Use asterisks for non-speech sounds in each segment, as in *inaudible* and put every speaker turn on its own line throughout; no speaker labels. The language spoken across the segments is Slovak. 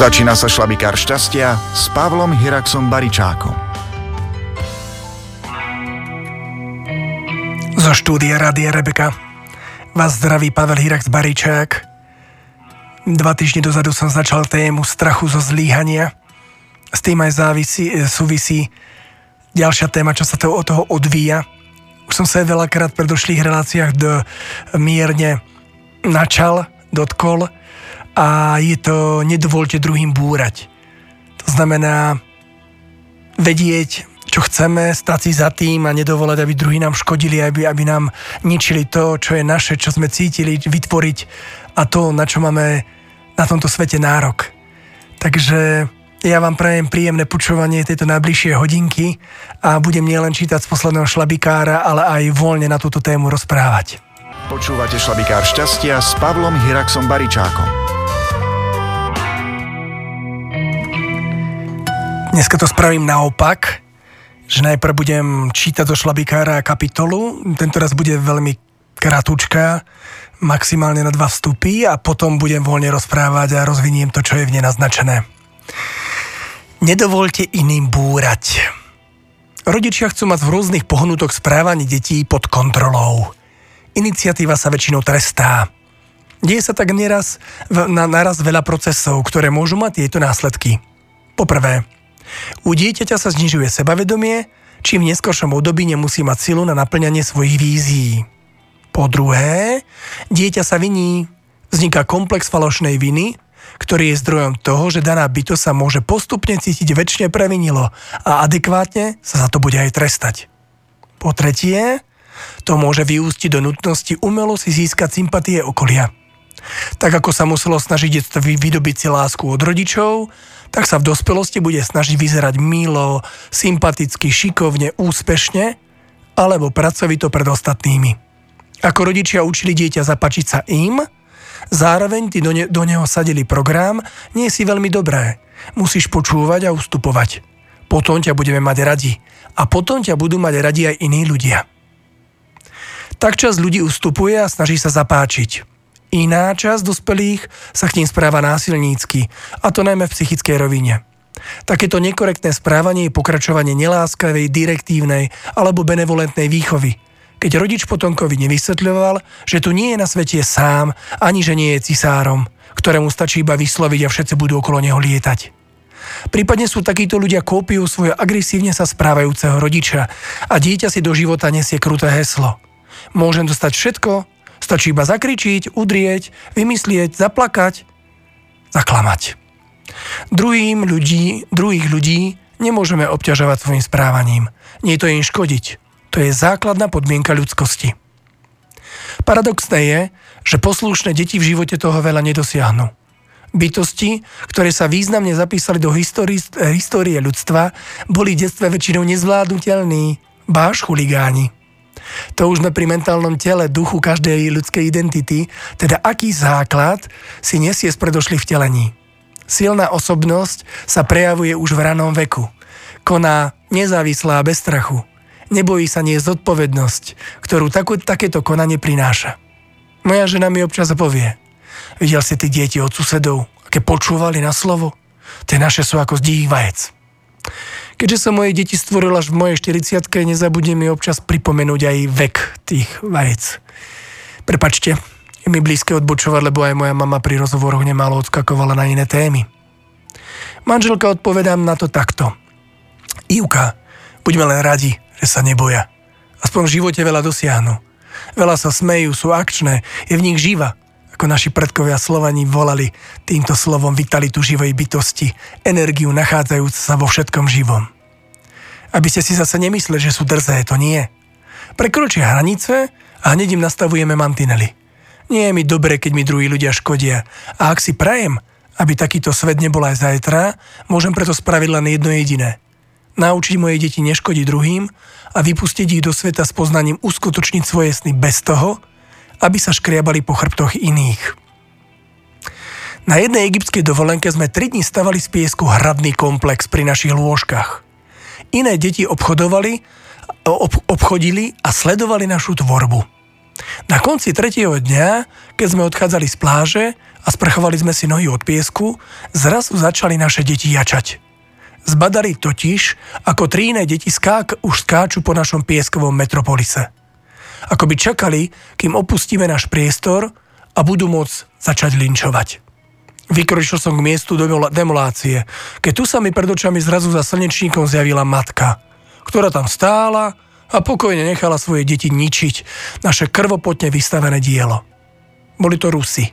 Začína sa šlabikár šťastia s Pavlom Hiraxom Baričákom.
Zo štúdia Rádia Rebeka vás zdraví Pavel Hirax Baričák. Dva týždne dozadu som začal tému strachu zo zlíhania. S tým aj závisí, e, súvisí ďalšia téma, čo sa to od toho odvíja. Už som sa aj veľakrát v predošlých reláciách do, mierne načal, dotkol, a je to nedovolte druhým búrať. To znamená vedieť, čo chceme, stať si za tým a nedovolať, aby druhí nám škodili, aby, aby nám ničili to, čo je naše, čo sme cítili, vytvoriť a to, na čo máme na tomto svete nárok. Takže ja vám prajem príjemné počúvanie tejto najbližšie hodinky a budem nielen čítať z posledného šlabikára, ale aj voľne na túto tému rozprávať.
Počúvate šlabikár šťastia s Pavlom Hiraxom Baričákom.
Dneska to spravím naopak, že najprv budem čítať zo šlabikára kapitolu, tento raz bude veľmi kratučká, maximálne na dva vstupy a potom budem voľne rozprávať a rozviniem to, čo je v nej. Nedovolte iným búrať. Rodičia chcú mať v rôznych pohnutok správaní detí pod kontrolou. Iniciatíva sa väčšinou trestá. Deje sa tak neraz na naraz veľa procesov, ktoré môžu mať tieto následky. Poprvé, u dieťaťa sa znižuje sebavedomie, čím v neskôršom období nemusí mať silu na naplňanie svojich vízií. Po druhé, dieťa sa viní. Vzniká komplex falošnej viny, ktorý je zdrojom toho, že daná bytosť sa môže postupne cítiť väčšine previnilo a adekvátne sa za to bude aj trestať. Po tretie, to môže vyústiť do nutnosti umelo si získať sympatie okolia. Tak ako sa muselo snažiť detstvo vydobiť si lásku od rodičov, tak sa v dospelosti bude snažiť vyzerať milo, sympaticky, šikovne, úspešne alebo pracovito pred ostatnými. Ako rodičia učili dieťa zapačiť sa im, zároveň ty do, ne- do neho sadili program, nie si veľmi dobré. Musíš počúvať a ustupovať. Potom ťa budeme mať radi. A potom ťa budú mať radi aj iní ľudia. Tak čas ľudí ustupuje a snaží sa zapáčiť. Iná časť dospelých sa k ním správa násilnícky, a to najmä v psychickej rovine. Takéto nekorektné správanie je pokračovanie neláskavej, direktívnej alebo benevolentnej výchovy. Keď rodič potomkovi nevysvetľoval, že tu nie je na svete sám, ani že nie je cisárom, ktorému stačí iba vysloviť a všetci budú okolo neho lietať. Prípadne sú takíto ľudia kópiou svojho agresívne sa správajúceho rodiča a dieťa si do života nesie kruté heslo. Môžem dostať všetko, Stačí iba zakričiť, udrieť, vymyslieť, zaplakať, zaklamať. Druhým ľudí, druhých ľudí nemôžeme obťažovať svojim správaním. Nie to im škodiť. To je základná podmienka ľudskosti. Paradoxné je, že poslušné deti v živote toho veľa nedosiahnu. Bytosti, ktoré sa významne zapísali do histórie, ľudstva, boli v detstve väčšinou nezvládnutelní, báš chuligáni. To už sme pri mentálnom tele, duchu každej ľudskej identity, teda aký základ si nesie z predošlých vtelení. Silná osobnosť sa prejavuje už v ranom veku. Koná nezávislá a bez strachu. Nebojí sa nie zodpovednosť, ktorú takú, takéto konanie prináša. Moja žena mi občas povie, videl si tí deti od susedov, aké počúvali na slovo? Tie naše sú ako z vajec. Keďže som moje deti stvoril až v mojej 40 nezabudnem mi občas pripomenúť aj vek tých vajec. Prepačte, je mi blízke odbočovať, lebo aj moja mama pri rozhovoroch nemálo odskakovala na iné témy. Manželka odpovedám na to takto. Ivka, buďme len radi, že sa neboja. Aspoň v živote veľa dosiahnu. Veľa sa smejú, sú akčné, je v nich živa, ako naši predkovia Slovani volali týmto slovom vitalitu živej bytosti, energiu nachádzajúcu sa vo všetkom živom. Aby ste si zase nemysleli, že sú drzé, to nie. Prekročia hranice a hneď im nastavujeme mantinely. Nie je mi dobre, keď mi druhí ľudia škodia. A ak si prajem, aby takýto svet nebol aj zajtra, môžem preto spraviť len jedno jediné. Naučiť moje deti neškodiť druhým a vypustiť ich do sveta s poznaním uskutočniť svoje sny bez toho, aby sa škriabali po chrbtoch iných. Na jednej egyptskej dovolenke sme 3 dní stavali z piesku hradný komplex pri našich lôžkach. Iné deti obchodovali, ob, obchodili a sledovali našu tvorbu. Na konci tretieho dňa, keď sme odchádzali z pláže a sprchovali sme si nohy od piesku, zrazu začali naše deti jačať. Zbadali totiž, ako tri iné deti skák, už skáču po našom pieskovom metropolise. Ako by čakali, kým opustíme náš priestor a budú môcť začať linčovať. Vykročil som k miestu demolácie, keď tu sa mi pred očami zrazu za slnečníkom zjavila matka, ktorá tam stála a pokojne nechala svoje deti ničiť naše krvopotne vystavené dielo. Boli to Rusy,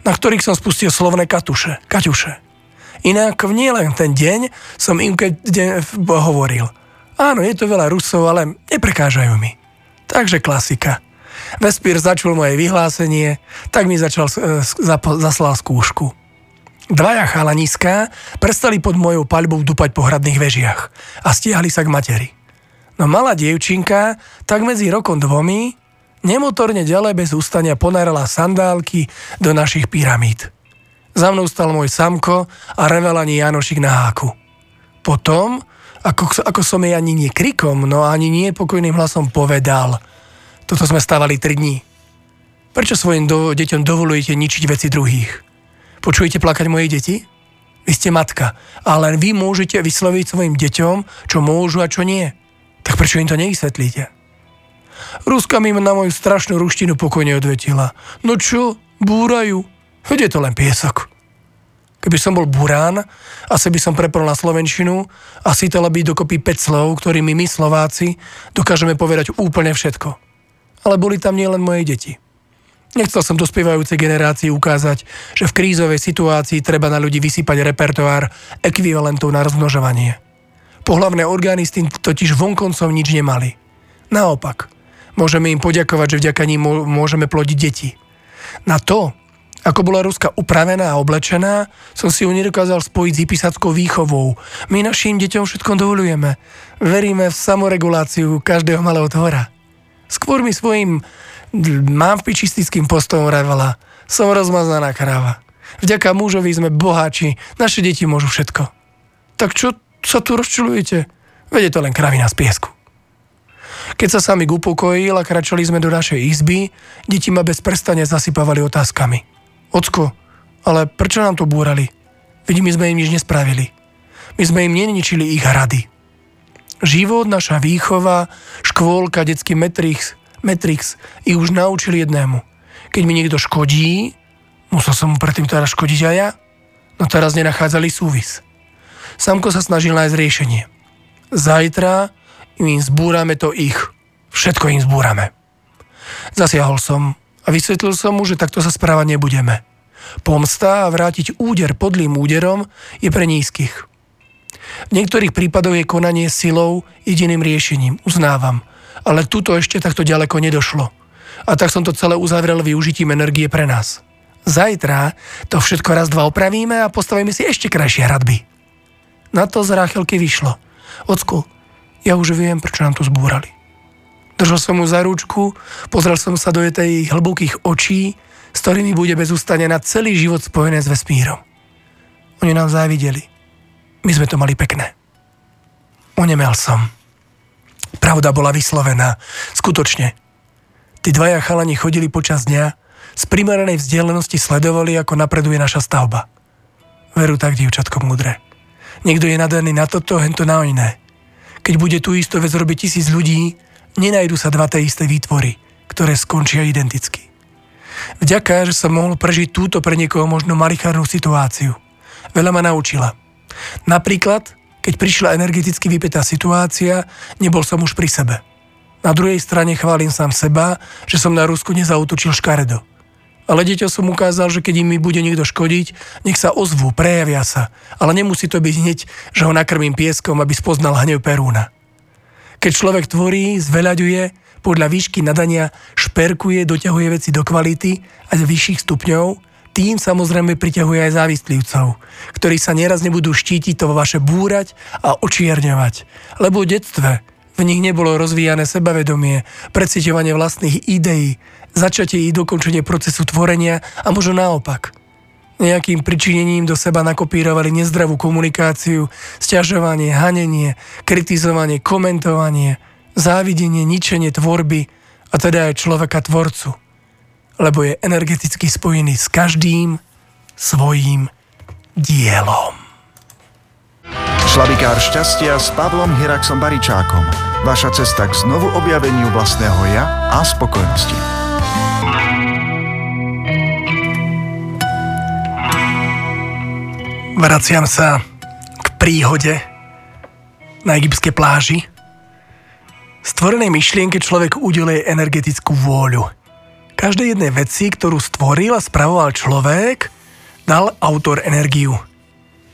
na ktorých som spustil slovné katuše, kaťuše. Inak v nielen ten deň som im keď hovoril. Áno, je to veľa Rusov, ale neprekážajú mi. Takže klasika. Vespír začul moje vyhlásenie, tak mi začal, e, zaslal skúšku. Dvaja chalaniská prestali pod mojou paľbou dupať po hradných vežiach a stiahli sa k materi. No malá dievčinka, tak medzi rokom dvomi, nemotorne ďalej bez ústania ponárala sandálky do našich pyramíd. Za mnou stal môj samko a revel ani Janošik na háku. Potom, ako, ako som jej ani nie krikom, no ani nie pokojným hlasom povedal, toto sme stávali 3 dní. Prečo svojim do, deťom dovolujete ničiť veci druhých? Počujete plakať moje deti? Vy ste matka, ale vy môžete vysloviť svojim deťom, čo môžu a čo nie. Tak prečo im to nevysvetlíte? Ruska mi na moju strašnú ruštinu pokojne odvetila. No čo, búrajú? Veď je to len piesok. Keby som bol burán, asi by som prepol na Slovenčinu a sítala by dokopy 5 slov, ktorými my Slováci dokážeme povedať úplne všetko. Ale boli tam nielen moje deti. Nechcel som dospievajúcej generácii ukázať, že v krízovej situácii treba na ľudí vysypať repertoár ekvivalentov na rozmnožovanie. Pohlavné orgány s tým totiž vonkoncom nič nemali. Naopak, môžeme im poďakovať, že vďaka ním môžeme plodiť deti. Na to, ako bola Ruska upravená a oblečená, som si ju nedokázal spojiť s hypisackou výchovou. My našim deťom všetko dovolujeme. Veríme v samoreguláciu každého malého tvora. Skôr mi svojim mám pičistickým postojom revela. Som rozmazaná kráva. Vďaka mužovi sme boháči, naše deti môžu všetko. Tak čo sa tu rozčulujete? Vede to len kravina z piesku. Keď sa sami upokojil a kračali sme do našej izby, deti ma bez prestania zasypávali otázkami. Ocko, ale prečo nám to búrali? Veď my sme im nič nespravili. My sme im neničili ich hrady. Život, naša výchova, škôlka, detský metrix, Matrix ich už naučil jednému. Keď mi niekto škodí, musel som mu predtým teda škodiť aj ja, no teraz nenachádzali súvis. Samko sa snažil nájsť riešenie. Zajtra im zbúrame to ich. Všetko im zbúrame. Zasiahol som a vysvetlil som mu, že takto sa správať nebudeme. Pomsta a vrátiť úder podlým úderom je pre nízkych. V niektorých prípadoch je konanie silou jediným riešením, uznávam ale tuto ešte takto ďaleko nedošlo. A tak som to celé uzavrel využitím energie pre nás. Zajtra to všetko raz dva opravíme a postavíme si ešte krajšie hradby. Na to z Ráchelky vyšlo. Ocku, ja už viem, prečo nám to zbúrali. Držal som mu za rúčku, pozrel som sa do tej hlbokých očí, s ktorými bude bez ustane na celý život spojené s vesmírom. Oni nám závideli. My sme to mali pekné. Onemel som. Pravda bola vyslovená. Skutočne. Tí dvaja chalani chodili počas dňa, z primeranej vzdialenosti sledovali, ako napreduje naša stavba. Veru tak, dievčatko múdre. Niekto je nadaný na toto, hento na iné. Keď bude tú istú vec robiť tisíc ľudí, nenajdu sa dva tie isté výtvory, ktoré skončia identicky. Vďaka, že som mohol prežiť túto pre niekoho možno malichárnu situáciu. Veľa ma naučila. Napríklad, keď prišla energeticky vypetá situácia, nebol som už pri sebe. Na druhej strane chválim sám seba, že som na Rusku nezautočil škaredo. Ale deťom som ukázal, že keď im mi bude niekto škodiť, nech sa ozvú, prejavia sa. Ale nemusí to byť hneď, že ho nakrmím pieskom, aby spoznal hnev Perúna. Keď človek tvorí, zveľaďuje, podľa výšky nadania šperkuje, doťahuje veci do kvality a vyšších stupňov, tým samozrejme priťahuje aj závislivcov, ktorí sa nieraz nebudú štítiť to vaše búrať a očierňovať. Lebo v detstve v nich nebolo rozvíjane sebavedomie, preciťovanie vlastných ideí, začatie i dokončenie procesu tvorenia a možno naopak. Nejakým pričinením do seba nakopírovali nezdravú komunikáciu, sťažovanie, hanenie, kritizovanie, komentovanie, závidenie, ničenie tvorby a teda aj človeka tvorcu, lebo je energeticky spojený s každým svojím dielom.
Šlabikár šťastia s Pavlom Hiraxom Baričákom. Vaša cesta k znovu objaveniu vlastného ja a spokojnosti.
Vraciam sa k príhode na egyptskej pláži. Stvorenej myšlienke človek udeluje energetickú vôľu. Každej jednej veci, ktorú stvoril a spravoval človek, dal autor energiu.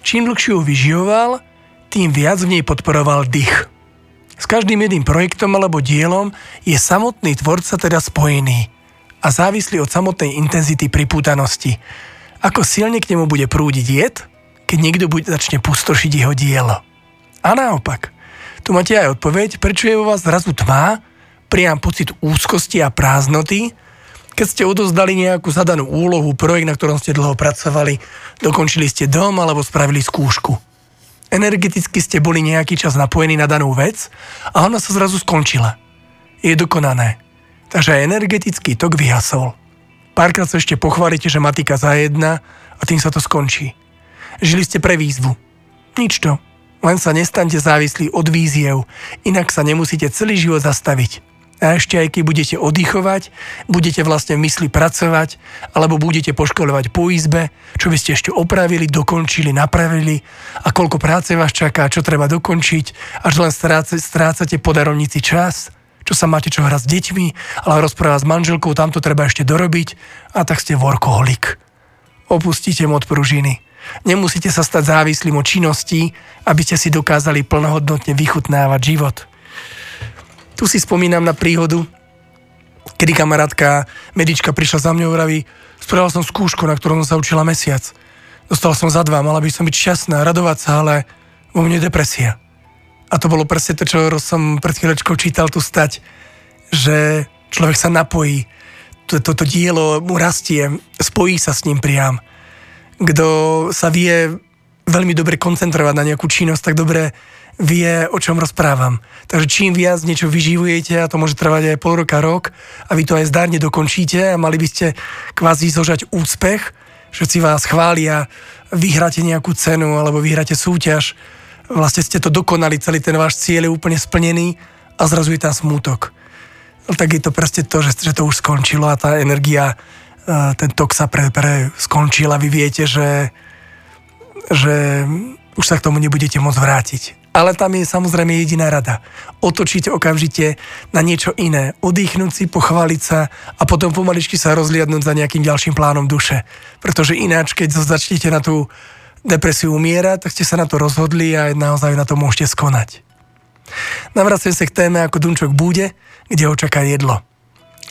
Čím dlhšie ju vyživoval, tým viac v nej podporoval dých. S každým jedným projektom alebo dielom je samotný tvorca teda spojený a závislý od samotnej intenzity pripútanosti. Ako silne k nemu bude prúdiť jed, keď niekto bude začne pustošiť jeho dielo. A naopak, tu máte aj odpoveď, prečo je vo vás zrazu tma, priam pocit úzkosti a prázdnoty, keď ste odozdali nejakú zadanú úlohu, projekt, na ktorom ste dlho pracovali, dokončili ste dom alebo spravili skúšku energeticky ste boli nejaký čas napojení na danú vec a ona sa zrazu skončila. Je dokonané. Takže aj energetický tok vyhasol. Párkrát sa ešte pochválite, že matika za jedna a tým sa to skončí. Žili ste pre výzvu. Nič to. Len sa nestaňte závislí od víziev, inak sa nemusíte celý život zastaviť. A ešte aj keď budete oddychovať, budete vlastne v mysli pracovať, alebo budete poškolovať po izbe, čo by ste ešte opravili, dokončili, napravili a koľko práce vás čaká, čo treba dokončiť, až len strácate po darovnici čas, čo sa máte čo hrať s deťmi, ale rozprávať s manželkou, tam to treba ešte dorobiť a tak ste workoholik. Opustíte mod pružiny. Nemusíte sa stať závislým od činností, aby ste si dokázali plnohodnotne vychutnávať život – tu si spomínam na príhodu, kedy kamarátka, medička prišla za mňou a vraví, spravil som skúšku, na ktorom som sa učila mesiac. Dostal som za dva, mala by som byť šťastná, radovať sa, ale vo mne depresia. A to bolo presne to, čo som pred chvíľočkou čítal tu stať, že človek sa napojí, toto to, to dielo mu rastie, spojí sa s ním priam. Kto sa vie veľmi dobre koncentrovať na nejakú činnosť, tak dobre vie, o čom rozprávam. Takže čím viac niečo vyživujete, a to môže trvať aj pol roka, rok, a vy to aj zdárne dokončíte a mali by ste kvázi zožať úspech, že si vás chvália, vyhráte nejakú cenu alebo vyhráte súťaž, vlastne ste to dokonali, celý ten váš cieľ je úplne splnený a zrazu je tam smútok. Tak je to presne to, že, že to už skončilo a tá energia, ten tok sa pre, pre skončil a vy viete, že, že už sa k tomu nebudete môcť vrátiť. Ale tam je samozrejme jediná rada. Otočiť okamžite na niečo iné. Oddychnúť si, pochváliť sa a potom pomaličky sa rozliadnúť za nejakým ďalším plánom duše. Pretože ináč, keď začnete na tú depresiu umierať, tak ste sa na to rozhodli a naozaj na to môžete skonať. Navracem sa k téme ako Dunčok bude, kde ho čaká jedlo.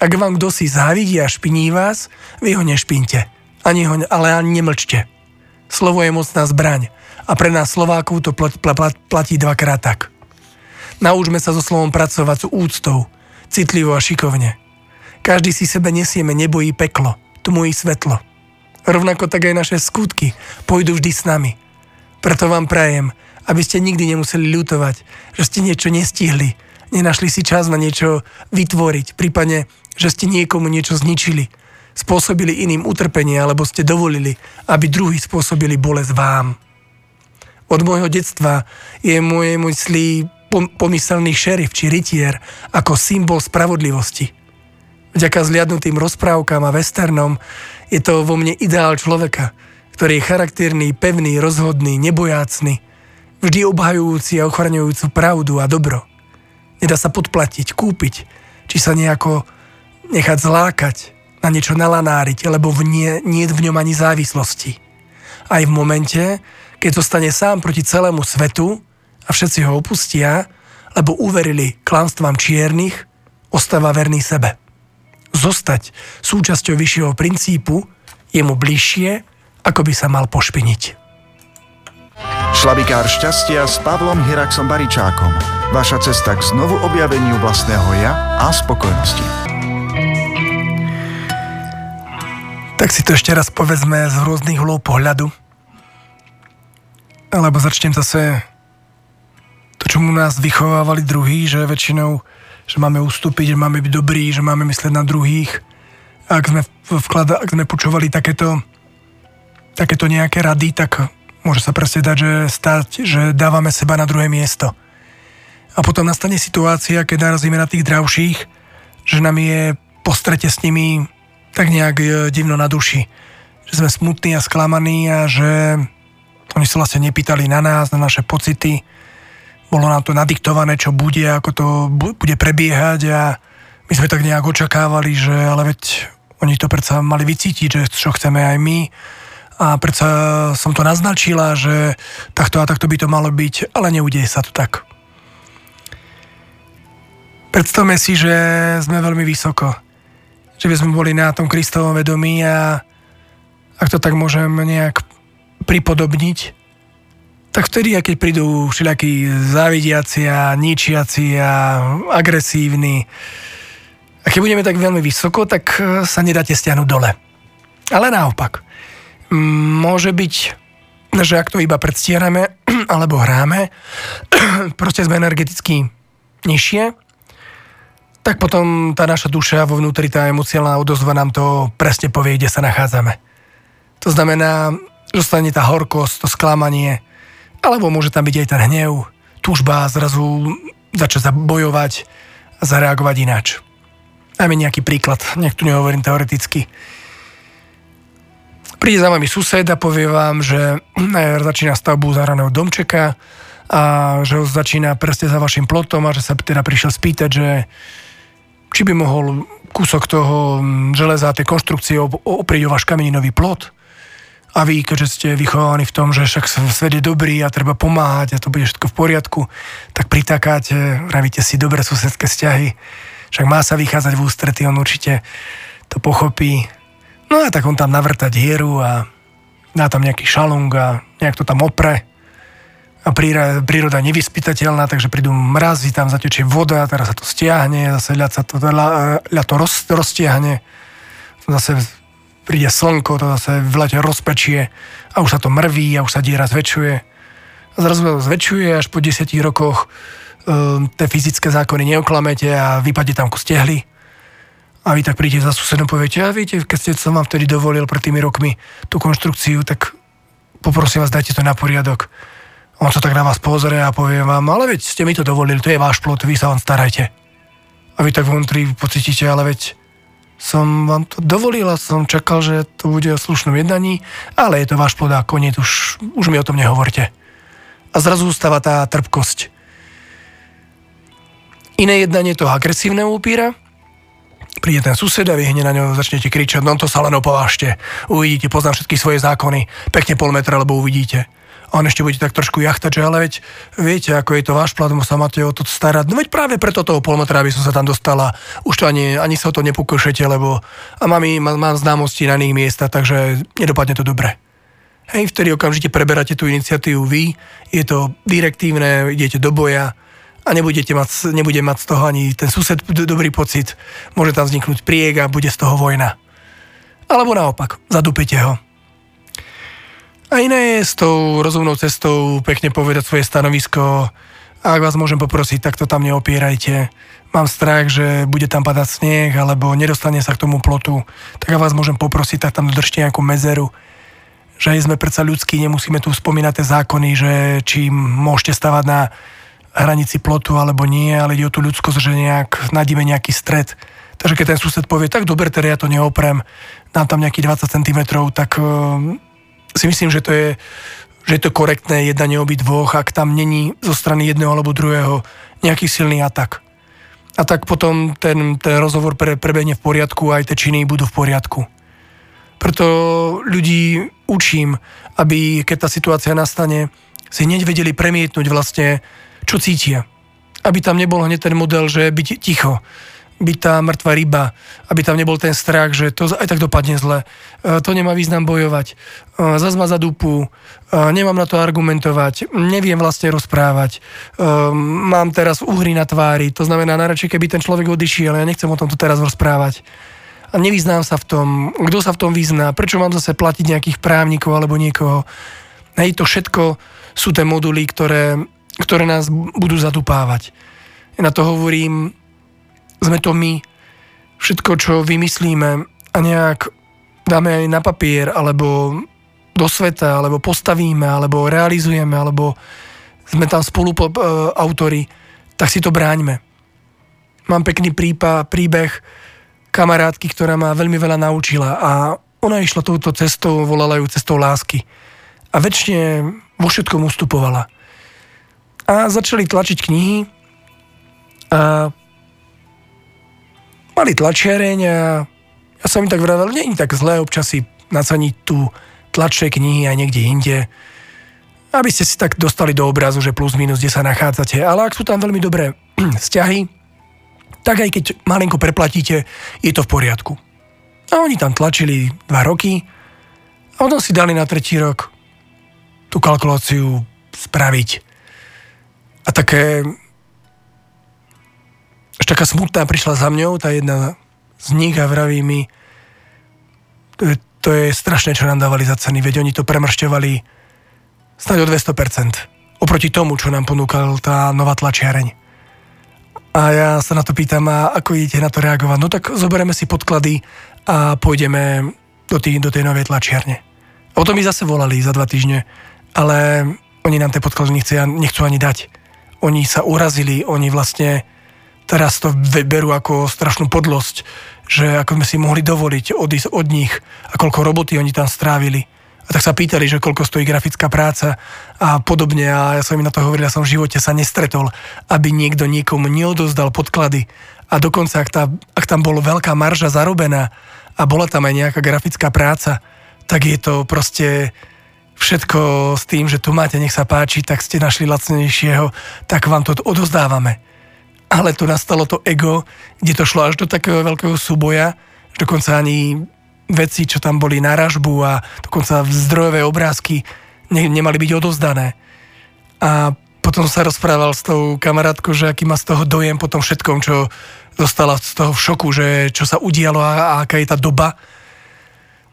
Ak vám kto si závidí a špiní vás, vy ho nešpínte. Ani ho, ale ani nemlčte. Slovo je mocná zbraň a pre nás Slovákov to pl- pl- pl- platí dvakrát tak. Naučme sa so slovom pracovať s úctou, citlivo a šikovne. Každý si sebe nesieme nebojí peklo, tmu i svetlo. Rovnako tak aj naše skutky pôjdu vždy s nami. Preto vám prajem, aby ste nikdy nemuseli ľutovať, že ste niečo nestihli, nenašli si čas na niečo vytvoriť, prípadne, že ste niekomu niečo zničili, spôsobili iným utrpenie alebo ste dovolili, aby druhý spôsobili bolesť vám. Od môjho detstva je moje mysli pomyselný šerif či rytier ako symbol spravodlivosti. Vďaka zliadnutým rozprávkam a westernom je to vo mne ideál človeka, ktorý je charakterný, pevný, rozhodný, nebojácný, vždy obhajujúci a ochraňujúcu pravdu a dobro. Nedá sa podplatiť, kúpiť, či sa nejako nechať zlákať, na niečo nalanáriť, lebo v nie, nie v ňom ani závislosti. Aj v momente, keď zostane sám proti celému svetu a všetci ho opustia, lebo uverili klamstvám čiernych, ostáva verný sebe. Zostať súčasťou vyššieho princípu je mu bližšie, ako by sa mal pošpiniť.
Šlabikár šťastia s Pavlom Hiraxom Baričákom. Vaša cesta k znovu objaveniu vlastného ja a spokojnosti.
Tak si to ešte raz povedzme z rôznych hlov pohľadu alebo začnem zase to, čo mu nás vychovávali druhý, že väčšinou že máme ustúpiť, že máme byť dobrí, že máme myslieť na druhých. Ak sme, vklada, ak sme počúvali takéto, takéto nejaké rady, tak môže sa presne dať, že stať, že dávame seba na druhé miesto. A potom nastane situácia, keď narazíme na tých dravších, že nám je po strete s nimi tak nejak e, divno na duši. Že sme smutní a sklamaní a že oni sa vlastne nepýtali na nás, na naše pocity. Bolo nám to nadiktované, čo bude, ako to bude prebiehať a my sme tak nejak očakávali, že ale veď oni to predsa mali vycítiť, že čo chceme aj my a predsa som to naznačila, že takto a takto by to malo byť, ale neudeje sa to tak. Predstavme si, že sme veľmi vysoko. Že by sme boli na tom Kristovom vedomí a ak to tak môžem nejak pripodobniť, tak vtedy, keď prídu všelijakí závidiaci a ničiaci a agresívni, a keď budeme tak veľmi vysoko, tak e, sa nedáte stiahnuť dole. Ale naopak. Môže byť, že ak to iba predstierame *clears throat* alebo hráme, *clears throat* proste sme energeticky nižšie, tak potom tá naša duša vo vnútri, tá emociálna odozva nám to presne povie, kde sa nachádzame. To znamená, zostane tá horkosť, to sklamanie, alebo môže tam byť aj ten hnev, túžba zrazu začať bojovať a zareagovať ináč. Dajme nejaký príklad, nech tu nehovorím teoreticky. Príde za vami sused a povie vám, že eh, začína stavbu zahraného domčeka a že ho začína prste za vašim plotom a že sa teda prišiel spýtať, že či by mohol kúsok toho hm, železa tej konštrukcie oprieť o váš kameninový plot a vy, keďže ste vychovaní v tom, že však svet je dobrý a treba pomáhať a to bude všetko v poriadku, tak pritakáte, vravíte si dobré susedské vzťahy, však má sa vychádzať v ústrety, on určite to pochopí. No a tak on tam navrta dieru a dá tam nejaký šalung a nejak to tam opre. Príroda nevyspytateľná, takže prídu mrazy, tam zatečie voda, teraz sa to stiahne, zase ľad sa to, ľad to roz, roztiahne, zase príde slnko, to zase v lete rozpečie a už sa to mrví a už sa diera zväčšuje. A zrazu sa zväčšuje až po 10 rokoch um, tie fyzické zákony neoklamete a vypadne tam ku stehli. A vy tak prídete za susedom poviete, a viete, keď ste som vám vtedy dovolil pred tými rokmi tú konštrukciu, tak poprosím vás, dajte to na poriadok. On sa tak na vás pozrie a povie vám, ale veď ste mi to dovolili, to je váš plot, vy sa vám starajte. A vy tak vnútri pocítite, ale veď som vám to dovolil a som čakal, že to bude o slušnom jednaní, ale je to váš plod a koniec, už, už mi o tom nehovorte. A zrazu stáva tá trpkosť. Iné jednanie toho agresívneho upíra, príde ten sused a vy na ňo začnete kričať, no to sa len opovážte, uvidíte, poznám všetky svoje zákony, pekne pol metra, lebo uvidíte a on ešte bude tak trošku jachtať, že ale veď viete, ako je to váš plat, sa máte o to starať. No veď práve preto toho polmetra, aby som sa tam dostala. Už to ani, ani sa o to nepokúšete, lebo a mám, mám, známosti na iných miestach, takže nedopadne to dobre. Hej, vtedy okamžite preberáte tú iniciatívu vy, je to direktívne, idete do boja a nebudete mať, nebude mať z toho ani ten sused dobrý pocit. Môže tam vzniknúť priek a bude z toho vojna. Alebo naopak, zadupete ho. A iné je s tou rozumnou cestou pekne povedať svoje stanovisko. A ak vás môžem poprosiť, tak to tam neopierajte. Mám strach, že bude tam padať sneh, alebo nedostane sa k tomu plotu. Tak ak vás môžem poprosiť, tak tam dodržte nejakú medzeru. Že sme predsa ľudskí, nemusíme tu spomínať tie zákony, že či môžete stavať na hranici plotu alebo nie, ale ide o tú ľudskosť, že nejak nadíme nejaký stred. Takže keď ten sused povie, tak dobre, teda ja to neoprem, dám tam nejakých 20 cm, tak si myslím, že to je, že je to korektné jednanie obi dvoch, ak tam není zo strany jedného alebo druhého nejaký silný atak. A tak potom ten, ten rozhovor pre, prebehne v poriadku a aj tie činy budú v poriadku. Preto ľudí učím, aby keď tá situácia nastane, si hneď vedeli premietnúť vlastne, čo cítia. Aby tam nebol hneď ten model, že byť ticho byť tá mŕtva ryba, aby tam nebol ten strach, že to aj tak dopadne zle. E, to nemá význam bojovať. E, zas ma za dupu, e, nemám na to argumentovať, neviem vlastne rozprávať, mám teraz uhry na tvári, to znamená najradšej, keby ten človek odišiel, ja nechcem o tomto teraz rozprávať. A nevyznám sa v tom, kto sa v tom vyzná, prečo mám zase platiť nejakých právnikov alebo niekoho. Hej, to všetko sú tie moduly, ktoré, ktoré nás budú zadupávať. Ja na to hovorím, sme to my. Všetko, čo vymyslíme a nejak dáme aj na papier, alebo do sveta, alebo postavíme, alebo realizujeme, alebo sme tam spolu po, e, autori, tak si to bráňme. Mám pekný prípa, príbeh kamarátky, ktorá ma veľmi veľa naučila a ona išla touto cestou, volala ju cestou lásky. A väčšine vo všetkom ustupovala. A začali tlačiť knihy a mali tlačiareň a ja som im tak vravel, nie je tak zlé občas si nacaniť tú tlačie knihy aj niekde inde, aby ste si tak dostali do obrazu, že plus minus, kde sa nachádzate. Ale ak sú tam veľmi dobré *clears throat* vzťahy, tak aj keď malinko preplatíte, je to v poriadku. A oni tam tlačili dva roky a potom si dali na tretí rok tú kalkuláciu spraviť. A také až taká smutná prišla za mňou, tá jedna z nich a vraví mi, to je, to je strašné, čo nám dávali za ceny, veď oni to premršťovali snáď o 200%. Oproti tomu, čo nám ponúkal tá nová tlačiareň. A ja sa na to pýtam, a ako idete na to reagovať? No tak zoberieme si podklady a pôjdeme do, tý, do tej novej tlačiarne. O tom mi zase volali za dva týždne, ale oni nám tie podklady nechcú ani dať. Oni sa urazili, oni vlastne teraz to berú ako strašnú podlosť, že ako sme si mohli dovoliť odísť od nich a koľko roboty oni tam strávili. A tak sa pýtali, že koľko stojí grafická práca a podobne. A ja som im na to hovoril, ja som v živote sa nestretol, aby niekto niekomu neodozdal podklady. A dokonca, ak, tá, ak tam bolo veľká marža zarobená a bola tam aj nejaká grafická práca, tak je to proste všetko s tým, že tu máte, nech sa páči, tak ste našli lacnejšieho, tak vám to odozdávame ale tu nastalo to ego, kde to šlo až do takého veľkého súboja, že dokonca ani veci, čo tam boli na ražbu a dokonca zdrojové obrázky ne, nemali byť odovzdané. A potom sa rozprával s tou kamarátkou, že aký má z toho dojem po tom všetkom, čo dostala z toho v šoku, že čo sa udialo a, a aká je tá doba.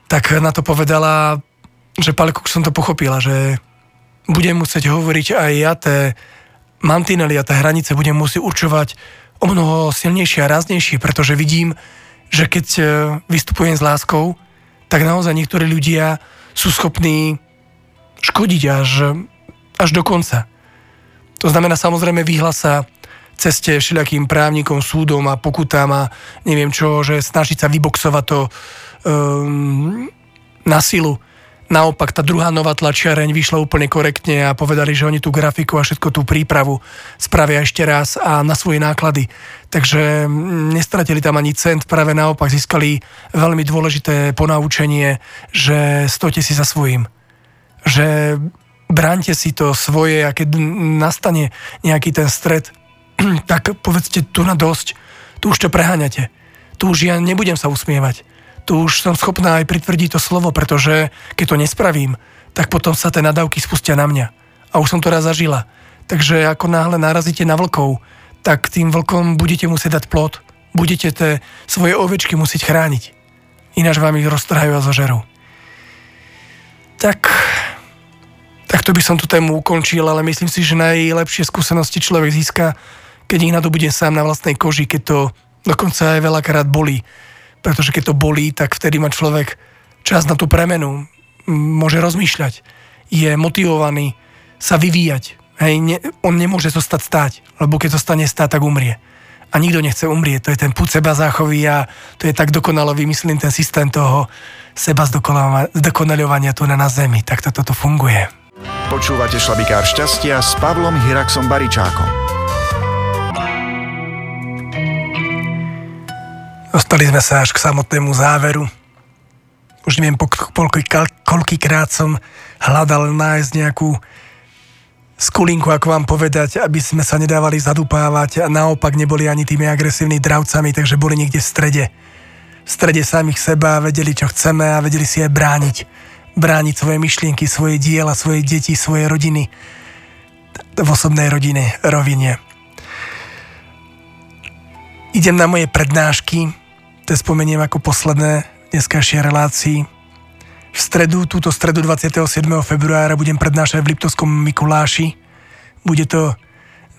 Tak na to povedala, že Paleko, som to pochopila, že budem musieť hovoriť aj ja té mantinely a tie hranice budem musieť určovať o mnoho silnejšie a ráznejšie, pretože vidím, že keď e, vystupujem s láskou, tak naozaj niektorí ľudia sú schopní škodiť až, až do konca. To znamená samozrejme vyhlasa ceste všelijakým právnikom, súdom a pokutám a neviem čo, že snažiť sa vyboxovať to um, na silu Naopak tá druhá nová tlačiareň vyšla úplne korektne a povedali, že oni tú grafiku a všetko tú prípravu spravia ešte raz a na svoje náklady. Takže mm, nestratili tam ani cent, práve naopak získali veľmi dôležité ponaučenie, že stojte si za svojím. Že bránte si to svoje a keď nastane nejaký ten stred, *clears throat* tak povedzte tu na dosť, tu už to preháňate. Tu už ja nebudem sa usmievať tu už som schopná aj pritvrdiť to slovo, pretože keď to nespravím, tak potom sa tie nadávky spustia na mňa. A už som to raz zažila. Takže ako náhle narazíte na vlkov, tak tým vlkom budete musieť dať plot. Budete tie svoje ovečky musieť chrániť. Ináč vám ich roztrhajú a zožerú. Tak, tak to by som tú tému ukončil, ale myslím si, že najlepšie skúsenosti človek získa, keď ich nadobudne sám na vlastnej koži, keď to dokonca aj veľakrát bolí pretože keď to bolí, tak vtedy má človek čas na tú premenu, môže rozmýšľať, je motivovaný sa vyvíjať. Hej, ne, on nemôže zostať stáť, lebo keď zostane stáť, tak umrie. A nikto nechce umrieť, to je ten púd seba záchovy a to je tak dokonalo vymyslený ten systém toho seba zdokonaľovania tu na, na zemi. Tak toto to funguje.
Počúvate šlabikár šťastia s Pavlom Hiraxom Baričákom.
Dostali sme sa až k samotnému záveru. Už neviem, po koľkýkrát som hľadal nájsť nejakú skulinku, ako vám povedať, aby sme sa nedávali zadupávať a naopak neboli ani tými agresívnymi dravcami, takže boli niekde v strede. V strede samých seba, vedeli, čo chceme a vedeli si aj brániť. Brániť svoje myšlienky, svoje diela, svoje deti, svoje rodiny v osobnej rodine, rovine. Idem na moje prednášky, to spomeniem ako posledné dneskajšie relácii. V stredu, túto stredu 27. februára budem prednášať v Liptovskom Mikuláši. Bude to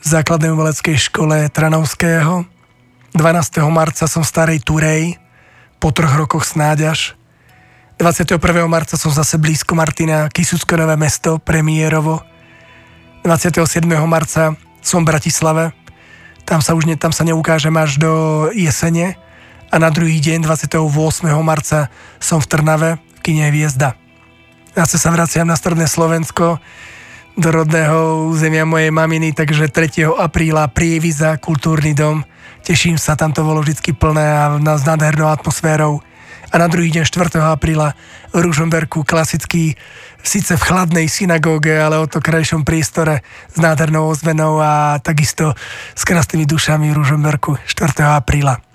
v základnej umeleckej škole Tranovského 12. marca som v Starej Turej, po troch rokoch snáďaš. 21. marca som zase blízko Martina, Kisucko Nové mesto, premiérovo. 27. marca som v Bratislave, tam sa už ne, tam sa neukážem až do jesene a na druhý deň 28. marca som v Trnave v kine Hviezda. Zase sa vraciam na stredné Slovensko, do rodného územia mojej maminy, takže 3. apríla Prieviza, kultúrny dom, Teším sa, tam to bolo vždy plné a s nádhernou atmosférou. A na druhý deň 4. apríla v Ružomberku klasický, síce v chladnej synagóge, ale o to krajšom priestore s nádhernou ozvenou a takisto s krásnymi dušami v Ružomberku 4. apríla.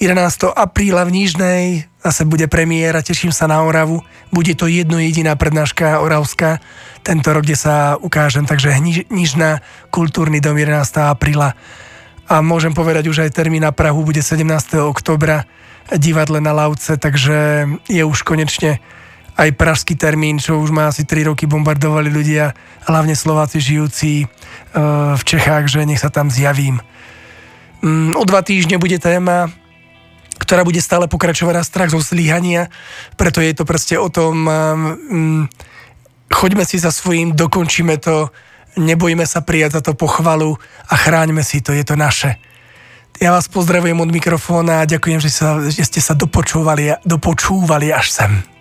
11. apríla v Nížnej zase bude premiéra, teším sa na Oravu. Bude to jedno jediná prednáška Oravská tento rok, kde sa ukážem, takže Nížna, kultúrny dom 11. apríla a môžem povedať už aj termín na Prahu bude 17. oktobra divadle na Lauce, takže je už konečne aj pražský termín, čo už má asi 3 roky bombardovali ľudia, hlavne Slováci žijúci e, v Čechách, že nech sa tam zjavím. Mm, o dva týždne bude téma, ktorá bude stále pokračovať na strach zo slíhania, preto je to proste o tom, mm, choďme si za svojím, dokončíme to, nebojme sa prijať za to pochvalu a chráňme si to, je to naše. Ja vás pozdravujem od mikrofóna a ďakujem, že, sa, že ste sa dopočúvali, dopočúvali až sem.